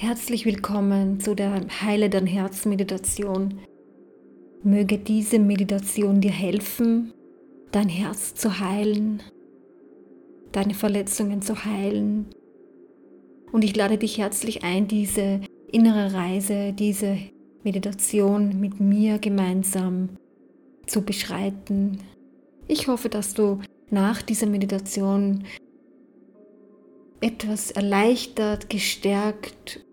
Herzlich willkommen zu der Heile dein Herz Meditation. Möge diese Meditation dir helfen, dein Herz zu heilen, deine Verletzungen zu heilen. Und ich lade dich herzlich ein, diese innere Reise, diese Meditation mit mir gemeinsam zu beschreiten. Ich hoffe, dass du nach dieser Meditation etwas erleichtert, gestärkt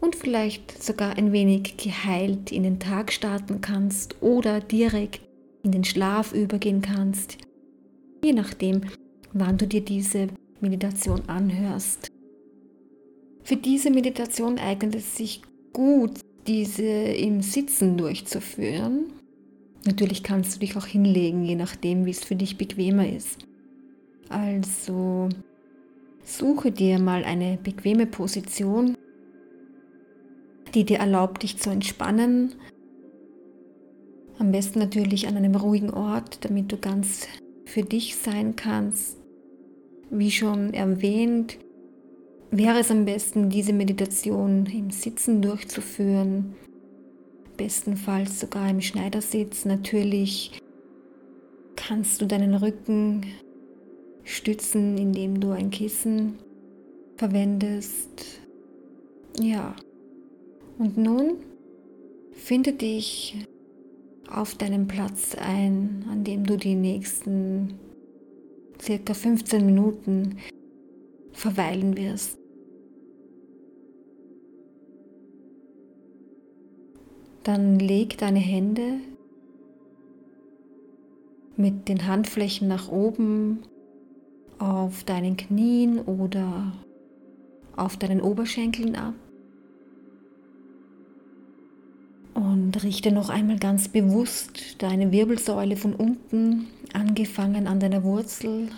und vielleicht sogar ein wenig geheilt in den Tag starten kannst oder direkt in den Schlaf übergehen kannst, je nachdem, wann du dir diese Meditation anhörst. Für diese Meditation eignet es sich gut, diese im Sitzen durchzuführen. Natürlich kannst du dich auch hinlegen, je nachdem, wie es für dich bequemer ist. Also suche dir mal eine bequeme Position, die dir erlaubt, dich zu entspannen. Am besten natürlich an einem ruhigen Ort, damit du ganz für dich sein kannst. Wie schon erwähnt, wäre es am besten, diese Meditation im Sitzen durchzuführen. Bestenfalls sogar im Schneidersitz. Natürlich kannst du deinen Rücken stützen, indem du ein Kissen verwendest. Ja, und nun finde dich auf deinem Platz ein, an dem du die nächsten circa 15 Minuten verweilen wirst. Dann leg deine Hände mit den Handflächen nach oben auf deinen Knien oder auf deinen Oberschenkeln ab. Und richte noch einmal ganz bewusst deine Wirbelsäule von unten, angefangen an deiner Wurzel,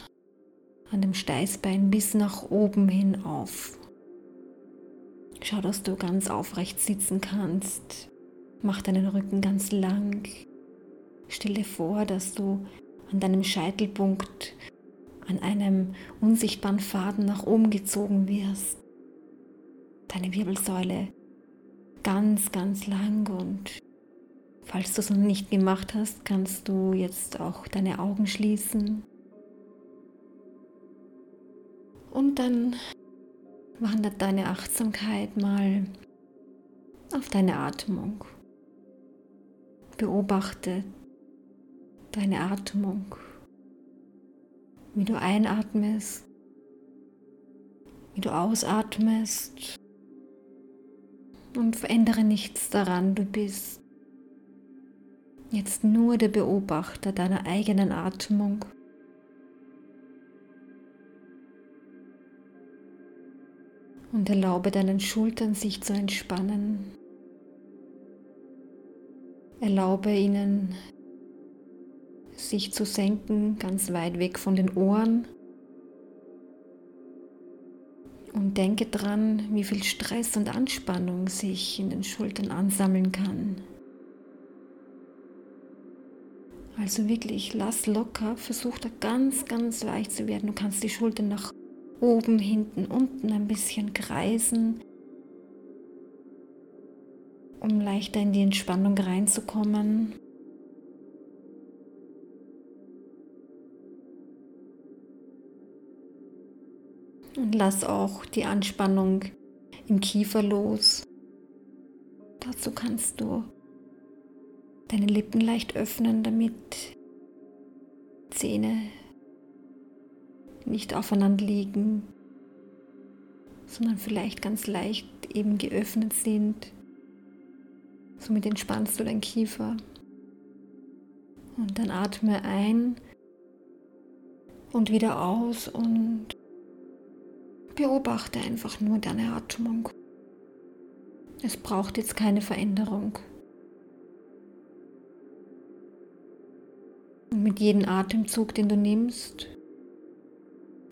an dem Steißbein bis nach oben hin auf. Schau, dass du ganz aufrecht sitzen kannst. Mach deinen Rücken ganz lang. Stell dir vor, dass du an deinem Scheitelpunkt an einem unsichtbaren Faden nach oben gezogen wirst. Deine Wirbelsäule ganz, ganz lang und falls du es noch nicht gemacht hast, kannst du jetzt auch deine Augen schließen. Und dann wandert deine Achtsamkeit mal auf deine Atmung. Beobachte deine Atmung, wie du einatmest, wie du ausatmest und verändere nichts daran. Du bist jetzt nur der Beobachter deiner eigenen Atmung. Und erlaube deinen Schultern sich zu entspannen. Erlaube ihnen sich zu senken, ganz weit weg von den Ohren. Und denke dran, wie viel Stress und Anspannung sich in den Schultern ansammeln kann. Also wirklich, lass locker, versuch da ganz, ganz leicht zu werden. Du kannst die Schultern nach oben, hinten, unten ein bisschen kreisen, um leichter in die Entspannung reinzukommen. Und lass auch die Anspannung im Kiefer los. Dazu kannst du deine Lippen leicht öffnen, damit Zähne nicht aufeinander liegen, sondern vielleicht ganz leicht eben geöffnet sind. Somit entspannst du deinen Kiefer. Und dann atme ein und wieder aus und Beobachte einfach nur deine Atmung. Es braucht jetzt keine Veränderung. Und mit jedem Atemzug, den du nimmst,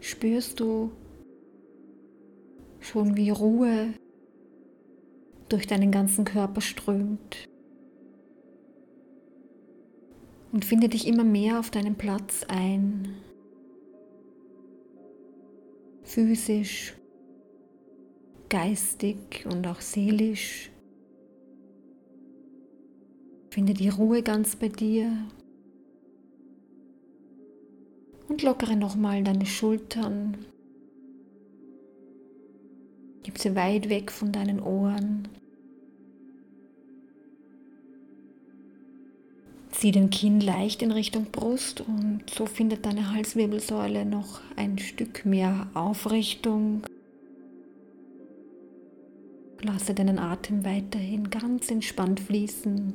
spürst du schon, wie Ruhe durch deinen ganzen Körper strömt. Und finde dich immer mehr auf deinem Platz ein physisch, geistig und auch seelisch. Finde die Ruhe ganz bei dir. Und lockere nochmal deine Schultern. Gib sie weit weg von deinen Ohren. Zieh den Kinn leicht in Richtung Brust und so findet deine Halswirbelsäule noch ein Stück mehr Aufrichtung. Lasse deinen Atem weiterhin ganz entspannt fließen.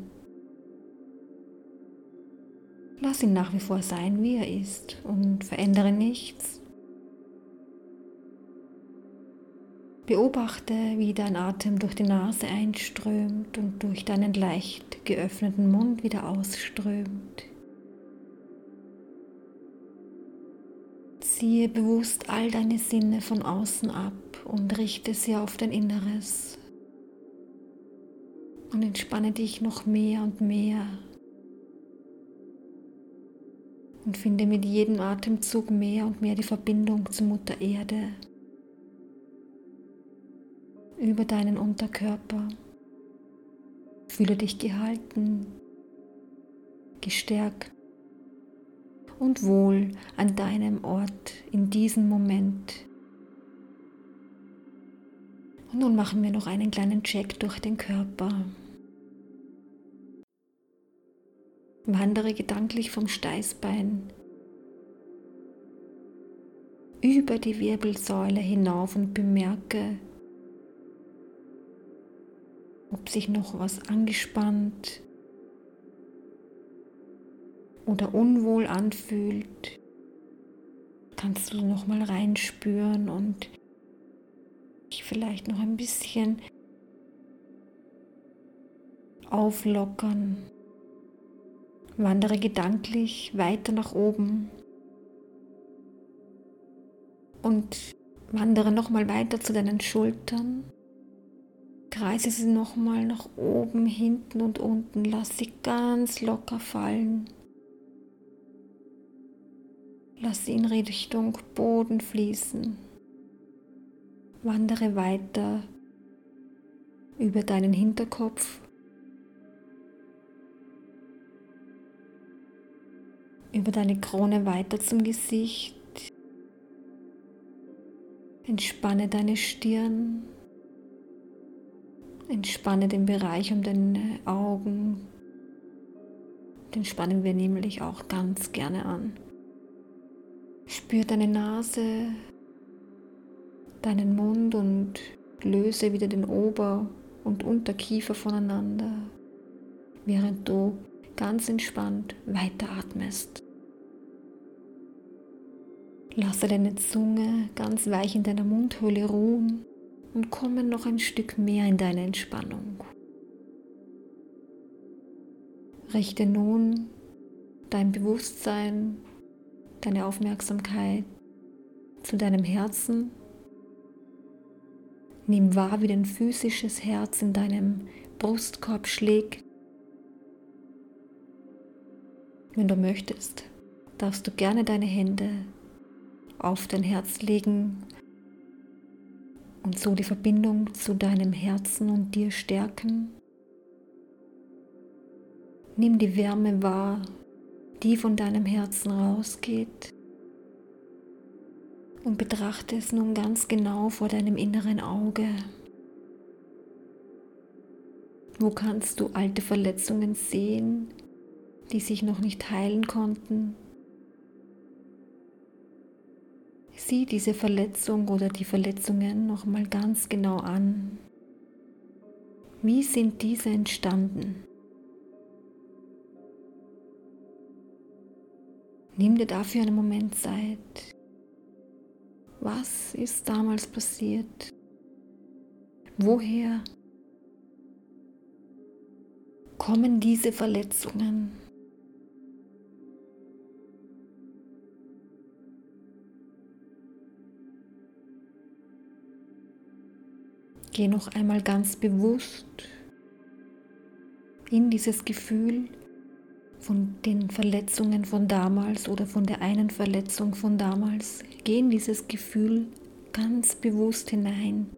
Lass ihn nach wie vor sein, wie er ist und verändere nichts. Beobachte, wie dein Atem durch die Nase einströmt und durch deinen leicht geöffneten Mund wieder ausströmt. Ziehe bewusst all deine Sinne von außen ab und richte sie auf dein Inneres. Und entspanne dich noch mehr und mehr. Und finde mit jedem Atemzug mehr und mehr die Verbindung zur Mutter Erde über deinen Unterkörper. Fühle dich gehalten, gestärkt und wohl an deinem Ort in diesem Moment. Und nun machen wir noch einen kleinen Check durch den Körper. Wandere gedanklich vom Steißbein über die Wirbelsäule hinauf und bemerke, ob sich noch was angespannt oder unwohl anfühlt, kannst du noch mal reinspüren und dich vielleicht noch ein bisschen auflockern. Wandere gedanklich weiter nach oben und wandere noch mal weiter zu deinen Schultern Kreise sie nochmal nach oben, hinten und unten. Lass sie ganz locker fallen. Lass sie in Richtung Boden fließen. Wandere weiter über deinen Hinterkopf, über deine Krone weiter zum Gesicht. Entspanne deine Stirn, Entspanne den Bereich um deine Augen. Den spannen wir nämlich auch ganz gerne an. Spür deine Nase, deinen Mund und löse wieder den Ober- und Unterkiefer voneinander, während du ganz entspannt weiteratmest. Lasse deine Zunge ganz weich in deiner Mundhöhle ruhen und komme noch ein Stück mehr in deine Entspannung. Richte nun dein Bewusstsein, deine Aufmerksamkeit zu deinem Herzen. Nimm wahr, wie dein physisches Herz in deinem Brustkorb schlägt. Wenn du möchtest, darfst du gerne deine Hände auf dein Herz legen und so die Verbindung zu deinem Herzen und dir stärken. Nimm die Wärme wahr, die von deinem Herzen rausgeht und betrachte es nun ganz genau vor deinem inneren Auge. Wo kannst du alte Verletzungen sehen, die sich noch nicht heilen konnten? Sieh diese Verletzung oder die Verletzungen noch mal ganz genau an. Wie sind diese entstanden? Nimm dir dafür einen Moment Zeit. Was ist damals passiert? Woher kommen diese Verletzungen? Geh noch einmal ganz bewusst in dieses Gefühl von den Verletzungen von damals oder von der einen Verletzung von damals. Geh in dieses Gefühl ganz bewusst hinein.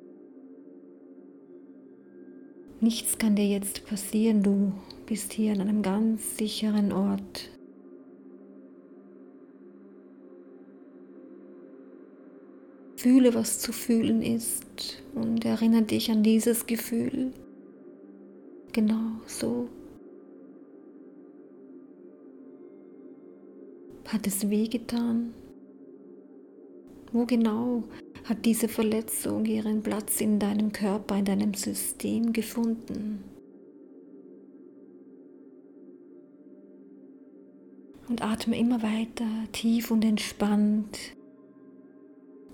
Nichts kann dir jetzt passieren, du bist hier an einem ganz sicheren Ort. Fühle, was zu fühlen ist und erinnere dich an dieses Gefühl. Genau so. Hat es wehgetan? Wo genau hat diese Verletzung ihren Platz in deinem Körper, in deinem System gefunden? Und atme immer weiter tief und entspannt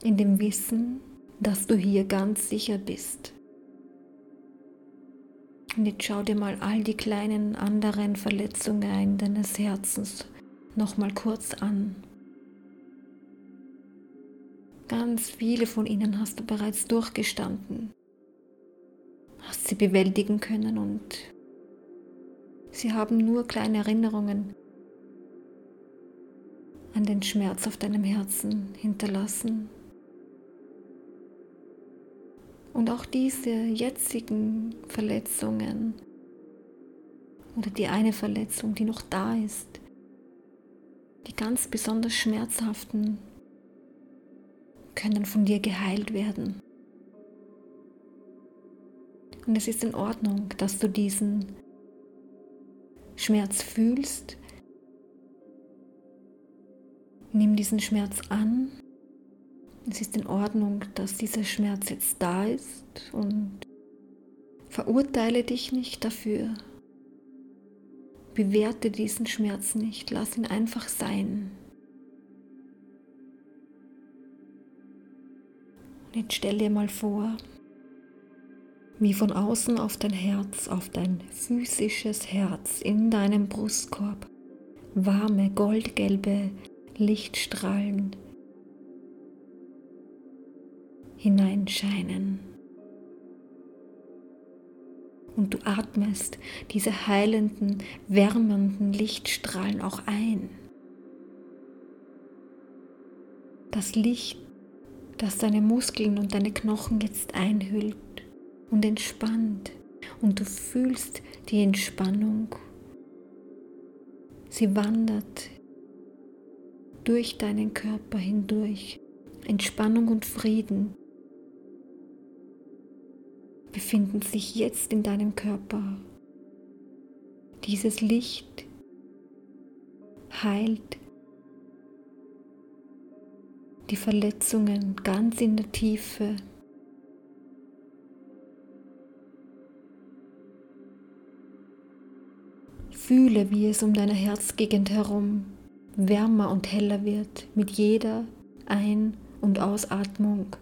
in dem Wissen, dass du hier ganz sicher bist. Und jetzt schau dir mal all die kleinen anderen Verletzungen deines Herzens noch mal kurz an. Ganz viele von ihnen hast du bereits durchgestanden, hast sie bewältigen können und sie haben nur kleine Erinnerungen an den Schmerz auf deinem Herzen hinterlassen. Und auch diese jetzigen Verletzungen oder die eine Verletzung, die noch da ist, die ganz besonders schmerzhaften, können von dir geheilt werden. Und es ist in Ordnung, dass du diesen Schmerz fühlst. Nimm diesen Schmerz an es ist in Ordnung, dass dieser Schmerz jetzt da ist und verurteile dich nicht dafür. Bewerte diesen Schmerz nicht, lass ihn einfach sein. Und jetzt stell dir mal vor, wie von außen auf dein Herz, auf dein physisches Herz in deinem Brustkorb warme, goldgelbe Lichtstrahlen hineinscheinen. Und du atmest diese heilenden, wärmenden Lichtstrahlen auch ein. Das Licht, das deine Muskeln und deine Knochen jetzt einhüllt und entspannt. Und du fühlst die Entspannung. Sie wandert durch deinen Körper hindurch. Entspannung und Frieden befinden sich jetzt in deinem Körper. Dieses Licht heilt die Verletzungen ganz in der Tiefe. Fühle, wie es um deine Herzgegend herum wärmer und heller wird mit jeder Ein- und Ausatmung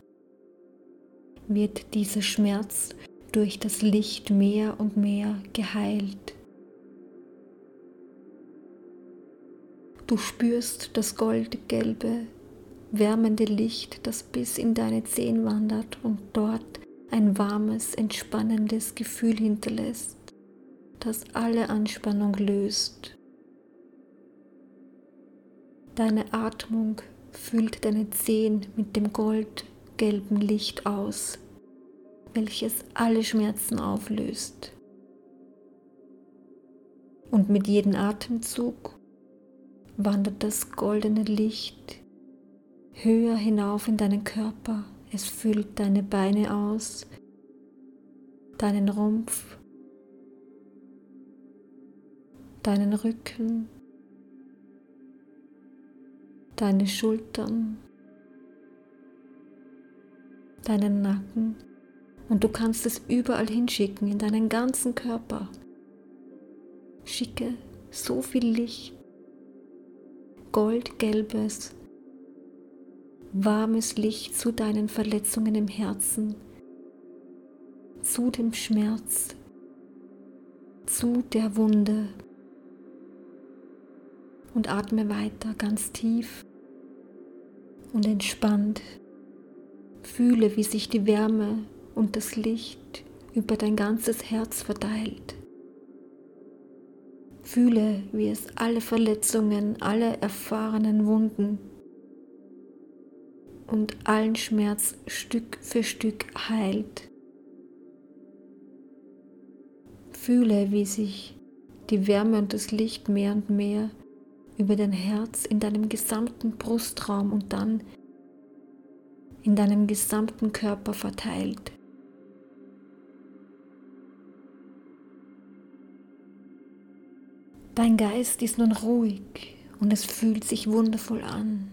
wird dieser Schmerz durch das Licht mehr und mehr geheilt. Du spürst das goldgelbe, wärmende Licht, das bis in deine Zehen wandert und dort ein warmes, entspannendes Gefühl hinterlässt, das alle Anspannung löst. Deine Atmung füllt deine Zehen mit dem goldgelben Licht aus, welches alle Schmerzen auflöst. Und mit jedem Atemzug wandert das goldene Licht höher hinauf in deinen Körper. Es füllt deine Beine aus, deinen Rumpf, deinen Rücken, deine Schultern, deinen Nacken und du kannst es überall hinschicken, in deinen ganzen Körper. Schicke so viel Licht, goldgelbes, warmes Licht zu deinen Verletzungen im Herzen, zu dem Schmerz, zu der Wunde. Und atme weiter ganz tief und entspannt. Fühle, wie sich die Wärme und das Licht über dein ganzes Herz verteilt. Fühle, wie es alle Verletzungen, alle erfahrenen Wunden und allen Schmerz Stück für Stück heilt. Fühle, wie sich die Wärme und das Licht mehr und mehr über dein Herz in deinem gesamten Brustraum und dann in deinem gesamten Körper verteilt. Dein Geist ist nun ruhig und es fühlt sich wundervoll an.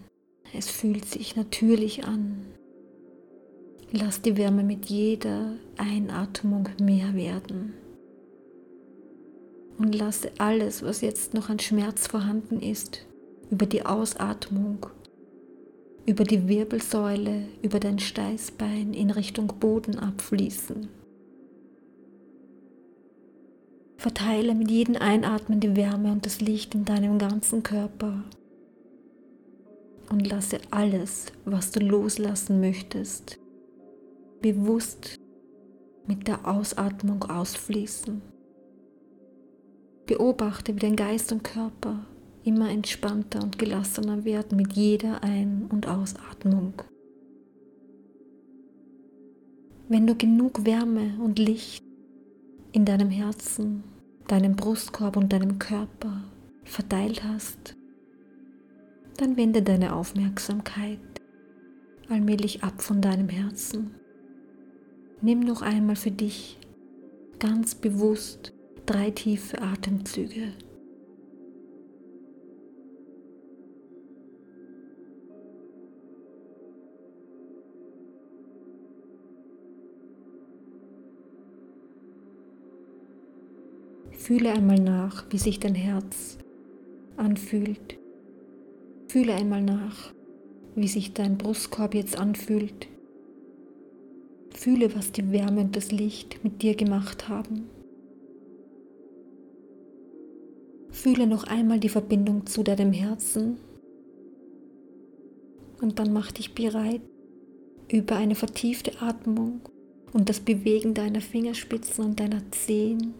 Es fühlt sich natürlich an. Lass die Wärme mit jeder Einatmung mehr werden. Und lasse alles, was jetzt noch an Schmerz vorhanden ist, über die Ausatmung, über die Wirbelsäule, über dein Steißbein in Richtung Boden abfließen. Verteile mit jedem Einatmen die Wärme und das Licht in deinem ganzen Körper und lasse alles, was du loslassen möchtest, bewusst mit der Ausatmung ausfließen. Beobachte, wie dein Geist und Körper immer entspannter und gelassener werden mit jeder Ein- und Ausatmung. Wenn du genug Wärme und Licht in deinem Herzen, deinem Brustkorb und deinem Körper verteilt hast, dann wende deine Aufmerksamkeit allmählich ab von deinem Herzen. Nimm noch einmal für dich ganz bewusst drei tiefe Atemzüge. Fühle einmal nach, wie sich dein Herz anfühlt. Fühle einmal nach, wie sich dein Brustkorb jetzt anfühlt. Fühle, was die Wärme und das Licht mit dir gemacht haben. Fühle noch einmal die Verbindung zu deinem Herzen und dann mach dich bereit, über eine vertiefte Atmung und das Bewegen deiner Fingerspitzen und deiner Zehen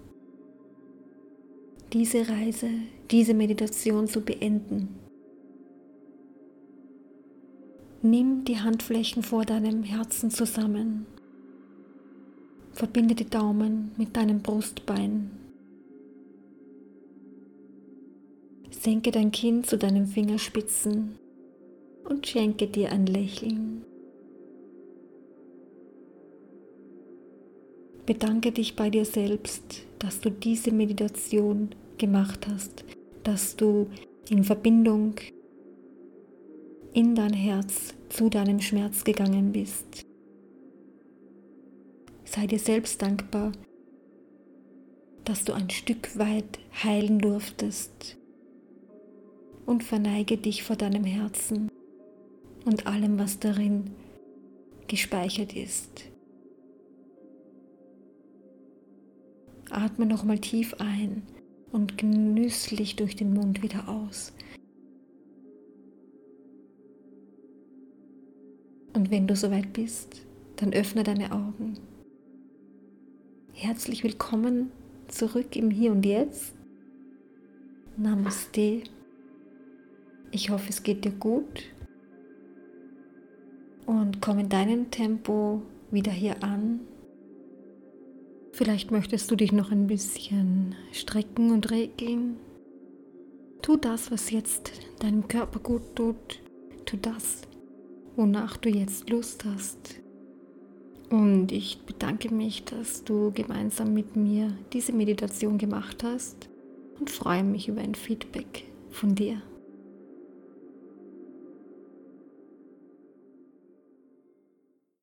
diese Reise, diese Meditation zu beenden. Nimm die Handflächen vor deinem Herzen zusammen. Verbinde die Daumen mit deinem Brustbein. Senke dein Kinn zu deinen Fingerspitzen und schenke dir ein Lächeln. Bedanke dich bei dir selbst, dass du diese Meditation gemacht hast, dass du in Verbindung in dein Herz zu deinem Schmerz gegangen bist. Sei dir selbst dankbar, dass du ein Stück weit heilen durftest und verneige dich vor deinem Herzen und allem, was darin gespeichert ist. Atme nochmal tief ein und genüsslich durch den Mund wieder aus. Und wenn du soweit bist, dann öffne deine Augen. Herzlich willkommen zurück im Hier und Jetzt. Namaste. Ich hoffe, es geht dir gut. Und komm in deinem Tempo wieder hier an. Vielleicht möchtest du dich noch ein bisschen strecken und regeln. Tu das, was jetzt deinem Körper gut tut. Tu das, wonach du jetzt Lust hast. Und ich bedanke mich, dass du gemeinsam mit mir diese Meditation gemacht hast und freue mich über ein Feedback von dir.